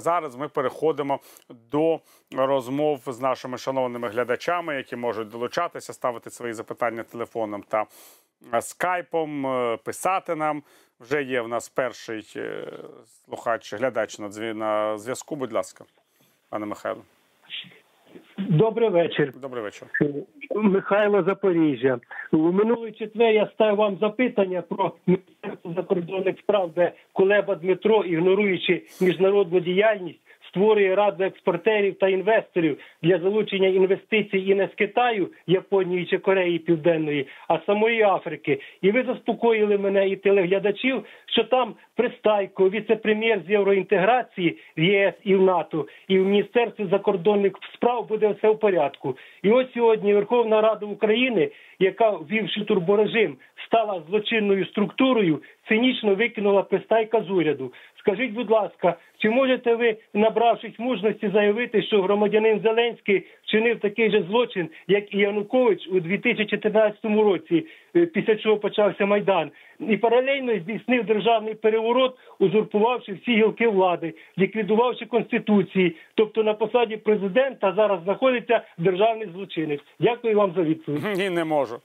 Зараз ми переходимо до розмов з нашими шановними глядачами, які можуть долучатися, ставити свої запитання телефоном та е, скайпом, е, писати нам. Вже є в нас перший е, слухач, глядач на зв'язку. Будь ласка, пане Михайло. Добрий вечір, Добрий вечір. Михайло Запоріжжя. У минулий четвер я ставив вам запитання про міністерство закордонних справ, де Кулеба Дмитро, ігноруючи міжнародну діяльність, створює раду експортерів та інвесторів для залучення інвестицій і не з Китаю, Японії чи Кореї Південної, а самої Африки. І ви заспокоїли мене і телеглядачів, що там Пристайко, віце-прем'єр з євроінтеграції в ЄС і в НАТО, і в Міністерстві закордонних справ буде все в порядку. І ось сьогодні Верховна Рада України, яка ввівши турборежим, стала злочинною структурою, цинічно викинула Пристайка з уряду. Скажіть, будь ласка, чи можете ви, набравшись мужності, заявити, що громадянин Зеленський вчинив такий же злочин, як і Янукович у 2014 році, е, після чого почався майдан, і паралельно здійснив державний переворот, узурпувавши всі гілки влади, ліквідувавши конституції, тобто на посаді президента зараз знаходиться державний злочинець. Дякую вам за відповідь. Ні, не можу.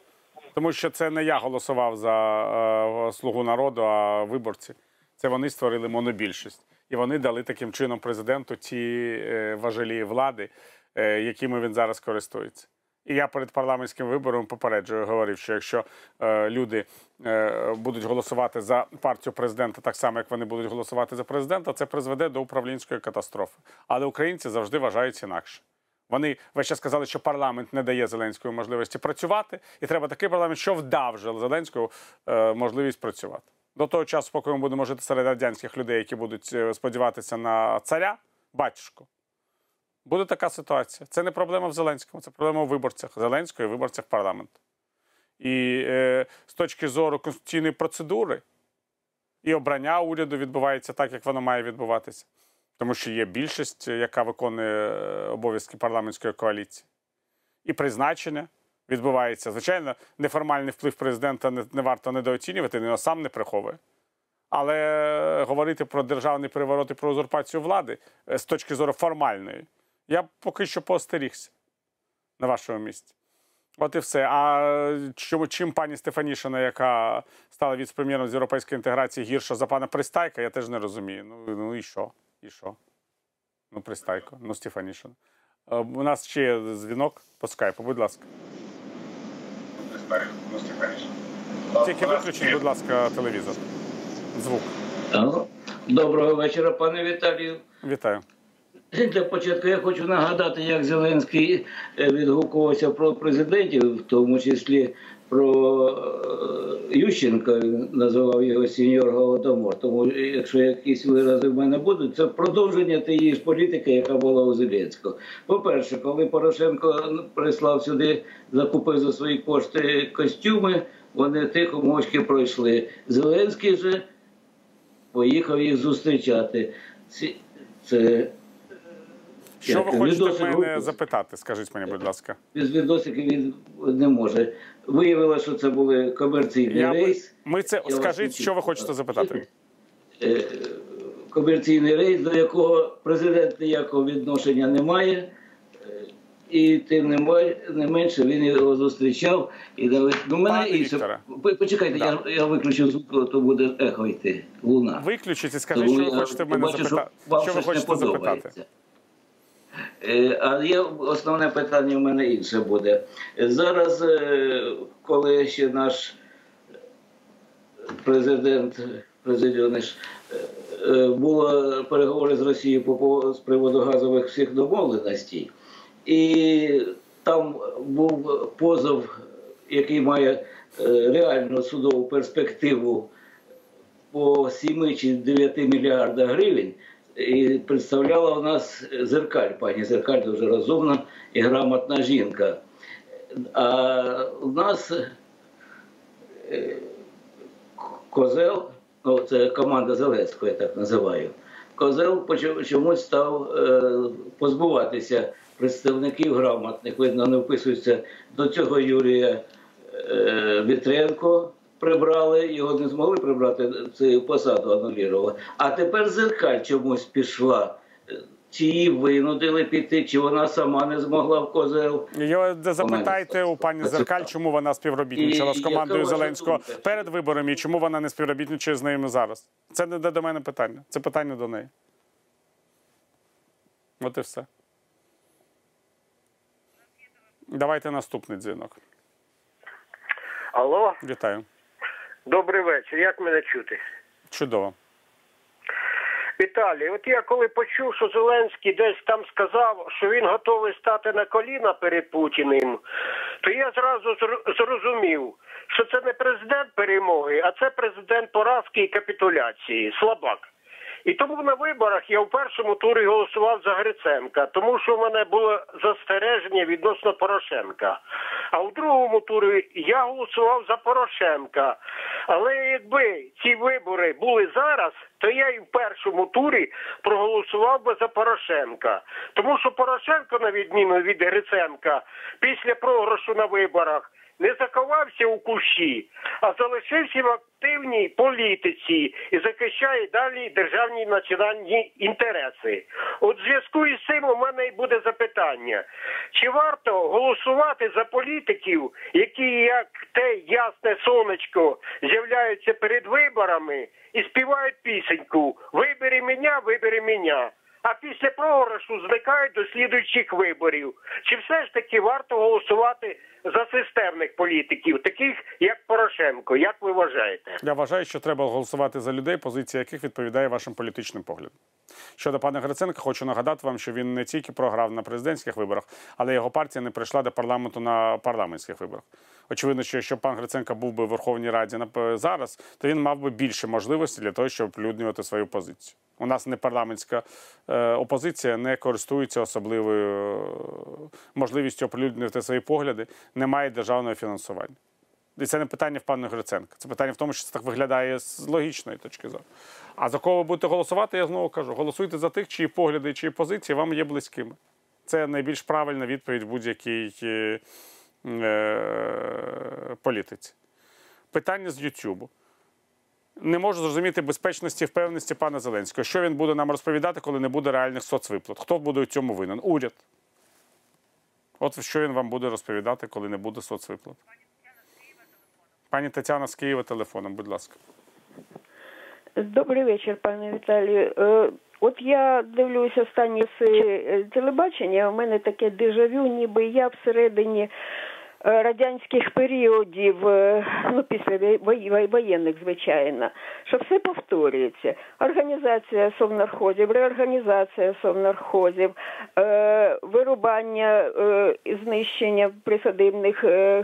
Тому що це не я голосував за е, слугу народу, а виборці. Це вони створили монобільшість. І вони дали таким чином президенту ті е, важелі влади, е, якими він зараз користується. І я перед парламентським вибором попереджую, говорив, що якщо е, люди е, будуть голосувати за партію президента так само, як вони будуть голосувати за президента, це призведе до управлінської катастрофи. Але українці завжди вважають інакше. Вони весь час сказали, що парламент не дає Зеленському можливості працювати, і треба такий парламент, що вдав же Зеленському е, можливість працювати. До того часу, поки ми будемо жити серед радянських людей, які будуть е, сподіватися на царя, батюшку, буде така ситуація. Це не проблема в Зеленському, це проблема у виборцях Зеленського і виборцях парламенту. І е, з точки зору конституційної процедури і обрання уряду відбувається так, як воно має відбуватися. Тому що є більшість, яка виконує е, обов'язки парламентської коаліції. І призначення відбувається. Звичайно, неформальний вплив президента не, не варто недооцінювати, він сам не приховує. Але говорити про державний переворот і про узурпацію влади е, з точки зору формальної, я поки що поостерігся на вашому місці. От і все. А чому чим пані Стефанішина, яка стала віце-прем'єром з європейської інтеграції, гірша за пана Пристайка, я теж не розумію. Ну, ну і що? І що? Ну, Пристайко, ну Стефанішина. Е, У нас ще дзвінок по скайпу, будь ласка. Тільки виключіть, будь ласка, телевізор. Звук. Доброго вечора, пане Віталію. Вітаю. Для початку я хочу нагадати, як Зеленський е, відгукувався про президентів, в тому числі про е, Ющенка, називав його сеньор Голодомор. Тому якщо якісь вирази в мене будуть, це продовження тієї ж політики, яка була у Зеленського. По-перше, коли Порошенко прислав сюди, закупив за свої кошти костюми, вони тихо мовчки пройшли. Зеленський же поїхав їх зустрічати. Це Що ви хочете в мене запитати? Скажіть мені, будь ласка. без відосиків він не може. Виявилося, що це були комерційний Я... рейс. Ми це Я скажіть, що ви хочете запитати? Е, Комерційний рейс, до якого президент ніякого відношення не має. Е, І тим не, менше він його зустрічав і дали. Ну, мене інше. Почекайте, Да. я, я виключу звук, то буде ехо йти. Луна. Виключіть і скажіть, що ви хочете в мене запитати. Що ви хочете запитати? Е, А є основне питання в мене інше буде. Зараз, е, коли ще наш президент президіониш було переговори з Росією по з приводу газових всіх домовленостей, і там був позов, який має е, реальну судову перспективу по 7 чи 9 мільярдах гривень. І представляла у нас зеркаль. Пані зеркаль дуже розумна і грамотна жінка. А у нас е, козел, ну це команда Зеленського, я так називаю. Козел чомусь став е, позбуватися представників грамотних. Видно, не вписується до цього Юрія е, Вітренко. Прибрали, його не змогли прибрати цю посаду анулірували. А тепер зеркаль чомусь пішла чи її винудили піти, чи вона сама не змогла в козел. Його запитайте у пані Зеркаль, чому вона співробітничала з командою Зеленського перед виборами і чому вона не співробітничає з ними зараз. Це не до мене питання. Це питання до неї. От і все. Давайте наступний дзвінок. Алло, Вітаю. Добрий вечір. Як мене чути? Чудово. Віталій, от я коли почув, що Зеленський десь там сказав, що він готовий стати на коліна перед Путіним, то я зразу зр- зрозумів, що це не президент перемоги, а це президент поразки і капітуляції. Слабак. І тому на виборах я в першому турі голосував за Гриценка, тому що в мене було застереження відносно Порошенка. А в другому турі я голосував за Порошенка. Але якби ці вибори були зараз, то я і в першому турі проголосував би за Порошенка. Тому що Порошенко, на відміну від Гриценка, після програшу на виборах не заховався у кущі, а залишився в активній політиці і захищає далі державні національні інтереси. От в зв'язку із цим у мене й буде запитання: чи варто голосувати за політиків, які як те ясне сонечко з'являються перед виборами і співають пісеньку Вибери мене, вибери мене. А після програшу зникають до слідуючих виборів. Чи все ж таки варто голосувати за системних політиків, таких як Порошенко? Як ви вважаєте? Я вважаю, що треба голосувати за людей, позиція яких відповідає вашим політичним поглядам. Щодо пана Гриценка, хочу нагадати вам, що він не тільки програв на президентських виборах, але його партія не прийшла до парламенту на парламентських виборах. Очевидно, що якщо пан Гриценко був би в Верховній Раді зараз, то він мав би більше можливостей для того, щоб оприлюднювати свою позицію. У нас не парламентська е, опозиція не користується особливою е, можливістю оприлюднювати свої погляди, немає державного фінансування. І це не питання в пана Гриценка. Це питання в тому, що це так виглядає з логічної точки зору. А за кого ви будете голосувати, я знову кажу: голосуйте за тих, чиї погляди, чиї позиції вам є близькими. Це найбільш правильна відповідь будь-якій е, політиці. Питання з Ютубу. Не можу зрозуміти безпечності і впевненості пана Зеленського. Що він буде нам розповідати, коли не буде реальних соцвиплат? Хто буде у цьому винен? Уряд. От що він вам буде розповідати, коли не буде соцвиплат. Пані Тетяна з Києва телефоном, будь ласка. Добрий вечір, пане Віталію. Е, От я дивлюся останні е, телебачення. У мене таке дежавю, ніби я всередині е, радянських періодів, е, ну після воєнних, звичайно, що все повторюється. Організація совнархозів, реорганізація совнархозів, е, вирубання е, знищення присадибних е,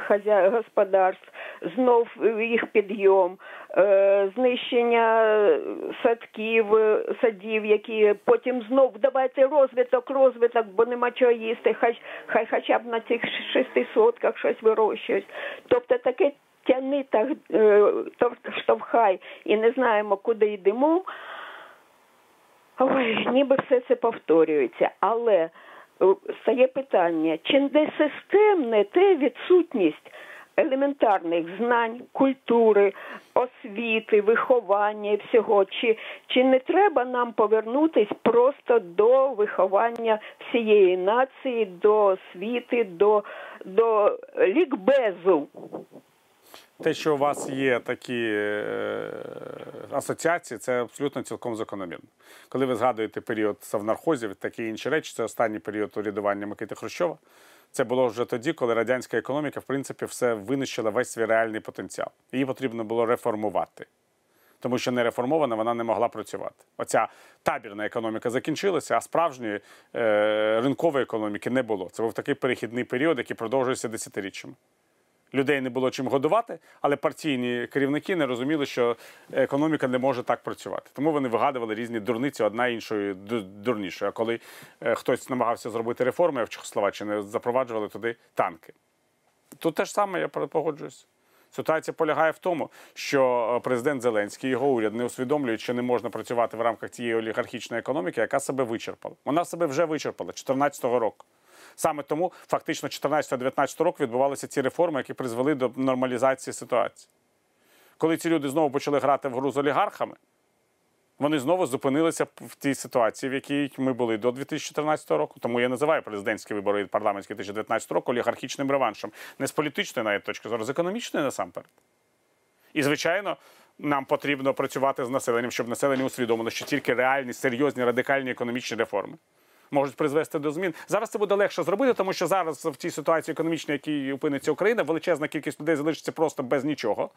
господарств, знов їх підйом, е, знищення е, садків, е, садів, які потім знов давайте розвиток, розвиток, бо нема чого їсти, хай, хай хоча б на цих шести сотках щось вирощують. Тобто таке тяни так е, штовхай і не знаємо, куди йдемо. Ой, ніби все це повторюється, але е, стає питання, чи не системне те відсутність елементарних знань, культури, освіти, виховання і всього, чи, чи не треба нам повернутись просто до виховання всієї нації, до освіти, до, до лікбезу? Те, що у вас є такі е, асоціації, це абсолютно цілком закономірно. Коли ви згадуєте період совнархозів, такі інші речі, це останній період урядування Микити Хрущова. Це було вже тоді, коли радянська економіка, в принципі, все винищила весь свій реальний потенціал. Її потрібно було реформувати. Тому що не реформована вона не могла працювати. Оця табірна економіка закінчилася, а справжньої е, ринкової економіки не було. Це був такий перехідний період, який продовжується десятиріччями людей не було чим годувати, але партійні керівники не розуміли, що економіка не може так працювати. Тому вони вигадували різні дурниці, одна іншою дурнішою. А коли е, хтось намагався зробити реформи в Чехословаччині, запроваджували туди танки. Тут те ж саме я погоджуюсь. Ситуація полягає в тому, що е, президент Зеленський і його уряд не усвідомлюють, що не можна працювати в рамках цієї олігархічної економіки, яка себе вичерпала. Вона себе вже вичерпала 2014 року. Саме тому фактично 14-19 року відбувалися ці реформи, які призвели до нормалізації ситуації. Коли ці люди знову почали грати в гру з олігархами, Вони знову зупинилися в тій ситуації, в якій ми були до 2014 року. Тому я називаю президентські вибори і парламентські 2019 року олігархічним реваншем. Не з політичної навіть точки зору, з економічної насамперед. І, звичайно, нам потрібно працювати з населенням, щоб населення усвідомило, що тільки реальні, серйозні, радикальні економічні реформи можуть призвести до змін. Зараз це буде легше зробити, тому що зараз в тій ситуації економічній, якій опиниться Україна, величезна кількість людей залишиться просто без нічого.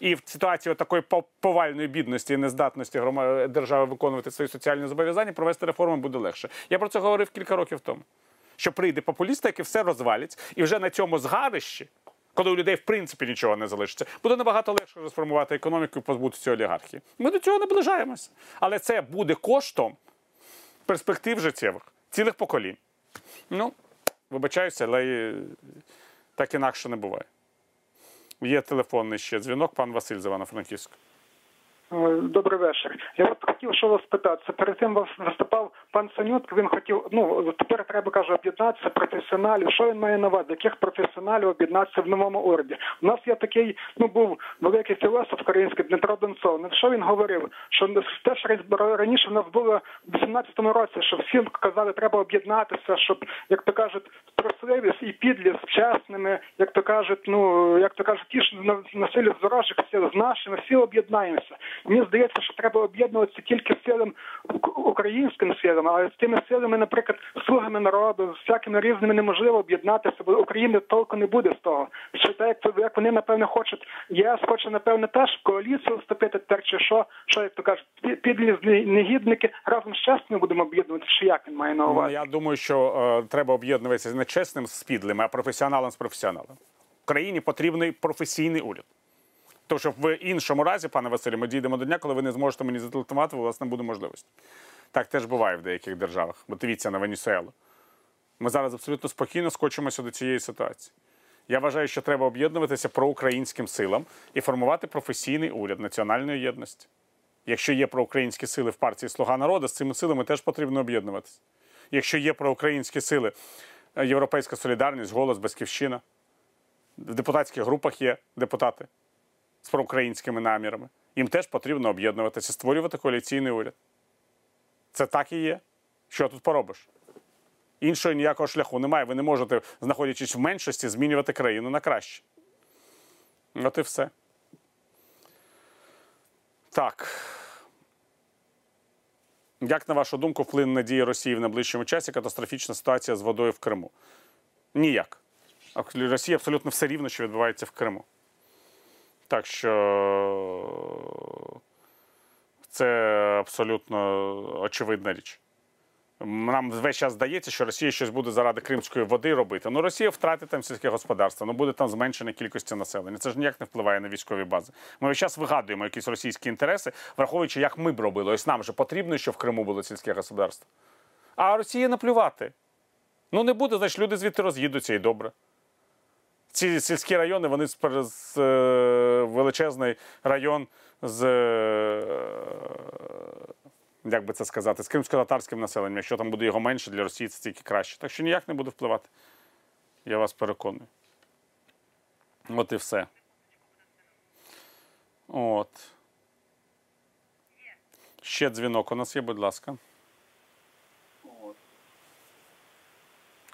І в ситуації такої повальної бідності і нездатності держави виконувати свої соціальні зобов'язання, провести реформи буде легше. Я про це говорив кілька років тому. Що прийде популіст, який все розвалить, і вже на цьому згарищі, коли у людей в принципі нічого не залишиться, буде набагато легше розформувати економіку і позбутися олігархії. Ми до цього наближаємося. Але це буде коштом перспектив життєвих, цілих поколінь. Ну, вибачаюся, але так інакше не буває. Є телефонний ще дзвінок, пан Василь з Івано-Франківська. Добрий вечір. Я от хотів що вас спитатися. Перед цим вас виступав пан Санютка. Він хотів, ну тепер треба каже об'єднатися професіоналів. Що він має на увазі? Яких професіоналів об'єднатися в новому уряді? У нас є такий, ну був великий філософ український Дмитро Донцов. Ну, що він говорив? Що те, що раніше в нас було в 18-му році, що всі казали, треба об'єднатися, щоб, як то кажуть, трусливість і підлість з чесними, як то кажуть, ну як то кажуть, ті ж на, на силі зорожих всі з нашими, всі об'єднаємося. Мені здається, що треба об'єднуватися тільки силам українським силам, а з тими силами, наприклад, слугами народу, з всякими різними неможливо об'єднатися, бо України толку не буде з того. Що так, як, як вони напевне хочуть, ЄС хоче напевне теж в коаліцію вступити тепер, чи що, що як то кажуть, пі- підлі злі негідники разом з чесними будемо об'єднуватися, чи як він має на Ну, увазі? я думаю, що е, треба об'єднуватися не чесним з підлим, а професіоналом з професіоналом. Україні потрібний професійний уряд. Тому що в іншому разі, пане Василі, ми дійдемо до дня, коли ви не зможете мені зателефонувати, у вас не буде можливості. Так теж буває в деяких державах. Бо дивіться на Венесуелу. Ми зараз абсолютно спокійно скочимося до цієї ситуації. Я вважаю, що треба об'єднуватися проукраїнським силам і формувати професійний уряд національної єдності. Якщо є проукраїнські сили в партії Слуга народу, з цими силами теж потрібно об'єднуватися. Якщо є проукраїнські сили, Європейська солідарність, голос, Батьківщина, в депутатських групах є депутати з проукраїнськими намірами. Їм теж потрібно об'єднуватися, створювати коаліційний уряд. Це так і є. Що тут поробиш? Іншого ніякого шляху немає. Ви не можете, знаходячись в меншості, змінювати країну на краще. От і все. Так. Як, на вашу думку, вплине на дії Росії в найближчому часі катастрофічна ситуація з водою в Криму? Ніяк. Росії абсолютно все рівно, що відбувається в Криму. Так що це абсолютно очевидна річ. Нам весь час здається, що Росія щось буде заради кримської води робити. Ну, Росія втратить там сільське господарство, ну буде там зменшення кількості населення. Це ж ніяк не впливає на військові бази. Ми весь час вигадуємо якісь російські інтереси, враховуючи, як ми б робили. Ось нам же потрібно, щоб в Криму було сільське господарство. А Росії наплювати. Ну не буде, значить люди звідти роз'їдуться і добре. Ці сільські райони, вони з, е, величезний район з. Як би це сказати, з кримсько-татарським населенням. Якщо там буде його менше, для Росії це тільки краще. Так що ніяк не буде впливати. Я вас переконую. От і все. От. Ще дзвінок у нас є, будь ласка.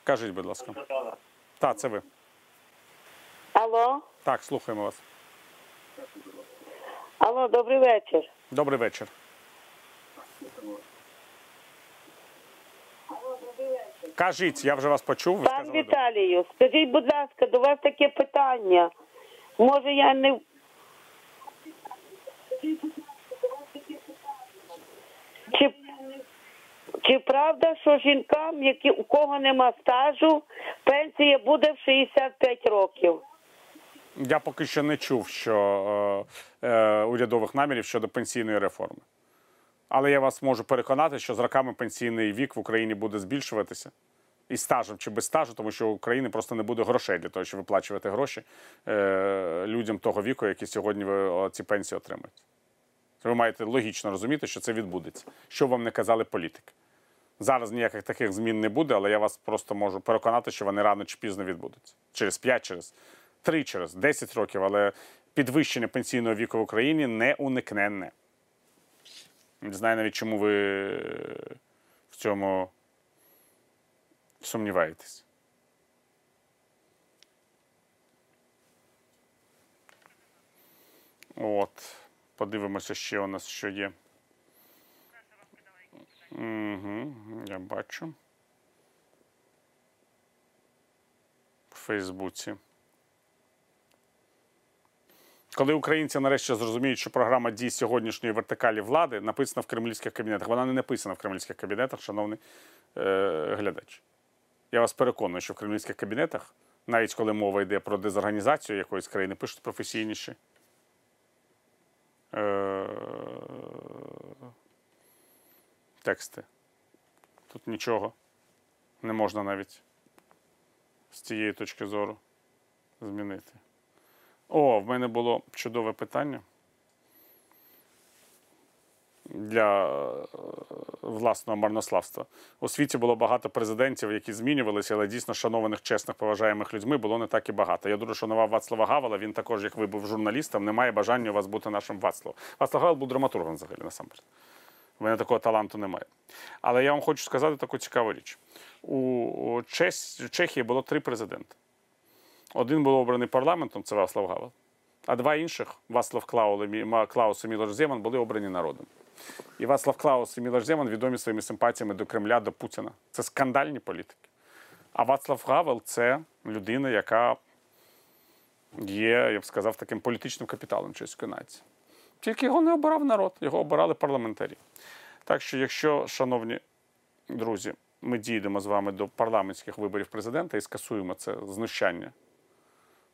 Кажіть, будь ласка. Так, це ви. Алло, Так, слухаємо вас. алло, добрий вечір. Добрий вечір. Кажіть, я вже вас почув. Ви Пан сказали. Віталію, скажіть, будь ласка, до вас таке питання. Може, я не. Чи, чи правда, що жінкам, які, у кого нема стажу, пенсія буде в 65 років? Я поки що не чув, що е, е, урядових намірів щодо пенсійної реформи. Але я вас можу переконати, що з роками пенсійний вік в Україні буде збільшуватися. І стажем чи без стажу, тому що у України просто не буде грошей для того, щоб виплачувати гроші е, людям того віку, які сьогодні ці пенсії отримують. Ви маєте логічно розуміти, що це відбудеться. Що вам не казали політики. Зараз ніяких таких змін не буде, але я вас просто можу переконати, що вони рано чи пізно відбудуться. Через 5, через 3, через 10 років, але підвищення пенсійного віку в Україні не уникненне. Не знаю навіть, чому ви в цьому сумніваєтесь. От, подивимося, ще у нас що є. Угу, я бачу. В Фейсбуці. Коли українці нарешті зрозуміють, що програма дій сьогоднішньої вертикалі влади написана в кремлівських кабінетах. Вона не написана в кремлівських кабінетах, шановний е, глядач. Я вас переконую, що в кремлівських кабінетах, навіть коли мова йде про дезорганізацію якоїсь країни, пишуть професійніші. Е, тексти. Тут нічого не можна навіть з цієї точки зору змінити. О, в мене було чудове питання для е, власного марнославства. У світі було багато президентів, які змінювалися, але дійсно шанованих, чесних, поважаємих людьми було не так і багато. Я дуже шанував Вацлава Гавела. Він також, як ви був журналістом, не має бажання у вас бути нашим Вацлавом. Вацлав Гавел був драматургом взагалі насамперед. У мене такого таланту немає. Але я вам хочу сказати таку цікаву річ. У Чехії було три президенти. Один був обраний парламентом, це Вацлав Гавел, а два інших Ма- Клаус і Мілош Земан були обрані народом. І Вацлав Клаус і Мілош Земан відомі своїми симпатіями до Кремля, до Путіна. Це скандальні політики. А Вацлав Гавел це людина, яка є, я б сказав, таким політичним капіталом чеської нації. Тільки його не обирав народ, його обирали парламентарі. Так що, якщо, шановні друзі, ми дійдемо з вами до парламентських виборів президента і скасуємо це знущання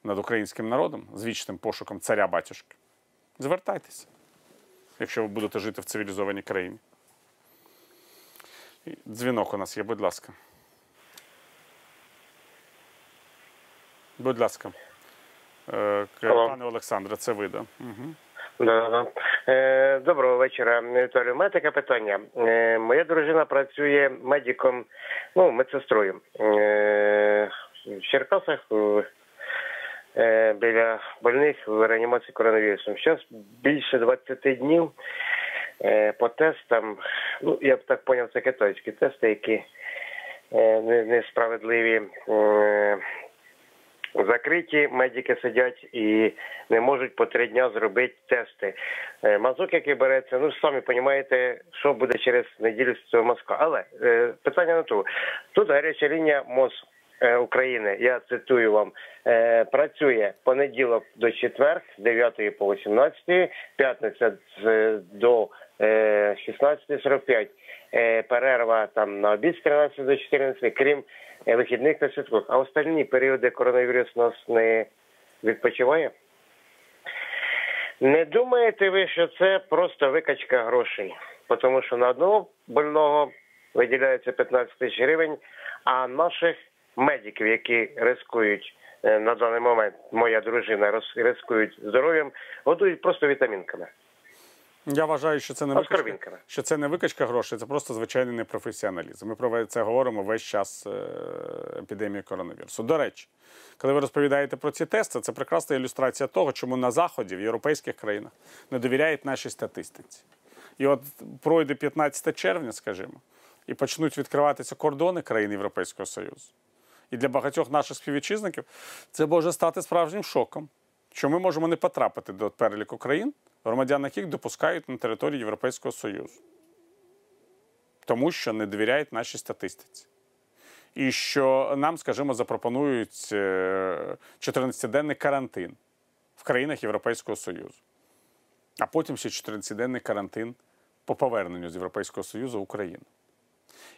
над українським народом з вічним пошуком царя батюшки, звертайтеся, якщо ви будете жити в цивілізованій країні. Дзвінок у нас є, будь ласка. Будь ласка. Е. Пане Олександре, це ви, да? Угу. Доброго вечора, Віталію. У мене таке питання. Е, моя дружина працює медиком, ну, медсестрою. В Черкасах е, біля больних в реанімації коронавірусом. Зараз більше 20 днів е, по тестам, ну, я б так поняв, це китайські тести, які е, несправедливі. Е, Закриті медики сидять і не можуть по три дня зробити тести. Е, Мазок, який береться, ну самі розумієте, що буде через неділю з цього мазка. Але е, питання на то. Тут гаряча лінія МОЗ е, України, я цитую вам, е, працює понеділок до четвер, з 9 по 18, п'ятниця е, до е, 16.45, е, перерва там на обід з 13 до 14, крім е, вихідних та святкових. А остальні періоди коронавірус нас не відпочиває? Не думаєте ви, що це просто викачка грошей? Тому що на одного больного виділяється 15 тисяч гривень, а наших медиків, які рискують е, на даний момент, моя дружина рискують здоров'ям, годують просто вітамінками. Я вважаю, що це не викачка, що це не викачка грошей, це просто звичайний непрофесіоналізм. Ми про це говоримо весь час е, епідемії коронавірусу. До речі, коли ви розповідаєте про ці тести, це прекрасна ілюстрація того, чому на заході, в європейських країнах, не довіряють нашій статистиці. І от пройде 15 червня, скажімо, і почнуть відкриватися кордони країн Європейського Союзу. І для багатьох наших співвітчизників це може стати справжнім шоком, що ми можемо не потрапити до переліку країн, громадян яких допускають на території Європейського Союзу. Тому що не довіряють нашій статистиці. І що нам, скажімо, запропонують е, 14-денний карантин в країнах Європейського Союзу, а потім ще 14-денний карантин по поверненню з Європейського Союзу в Україну.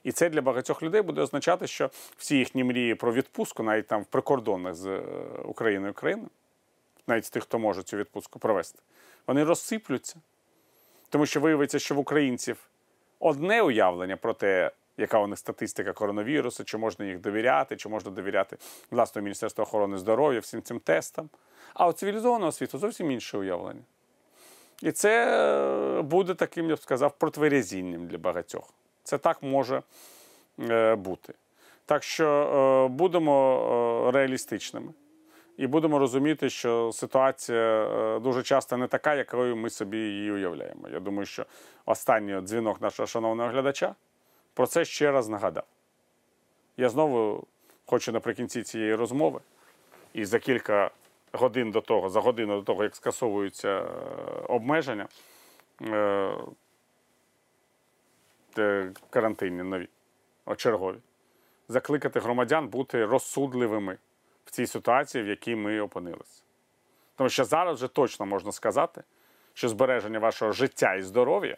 І це для багатьох людей буде означати, що всі їхні мрії про відпустку, навіть там в прикордонних з е, Україною і навіть з тих, хто може цю відпустку провести, вони розсиплються. Тому що виявиться, що в українців одне уявлення про те, яка у них статистика коронавірусу, чи можна їх довіряти, чи можна довіряти власному Міністерству охорони здоров'я, всім цим тестам. А у цивілізованого світу зовсім інше уявлення. І це е, буде таким, я б сказав, протверезінням для багатьох. Це так може е, бути. Так що е, будемо е, реалістичними. і будемо розуміти, що ситуація дуже часто не така, якою ми собі її уявляємо. Я думаю, що останній дзвінок нашого шановного глядача про це ще раз нагадав. Я знову хочу наприкінці цієї розмови, і за кілька годин до того, за годину до того, як скасовуються обмеження, карантинні нові, чергові, закликати громадян бути розсудливими в цій ситуації, в якій ми опинилися. Тому що зараз вже точно можна сказати, що збереження вашого життя і здоров'я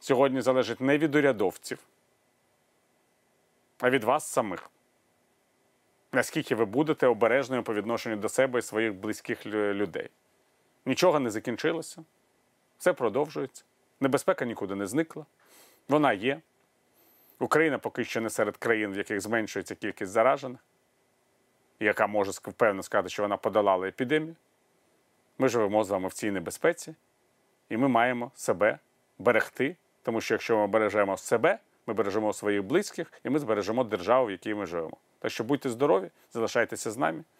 сьогодні залежить не від урядовців, а від вас самих. Наскільки ви будете обережними по відношенню до себе і своїх близьких людей. Нічого не закінчилося, все продовжується. Небезпека нікуди не зникла. Вона є. Україна поки що не серед країн, в яких зменшується кількість заражених, яка може впевнено сказати, що вона подолала епідемію. Ми живемо з вами в цій небезпеці, і ми маємо себе берегти, тому що якщо ми бережемо себе, ми бережемо своїх близьких і ми збережемо державу, в якій ми живемо. Так що будьте здорові, залишайтеся з нами.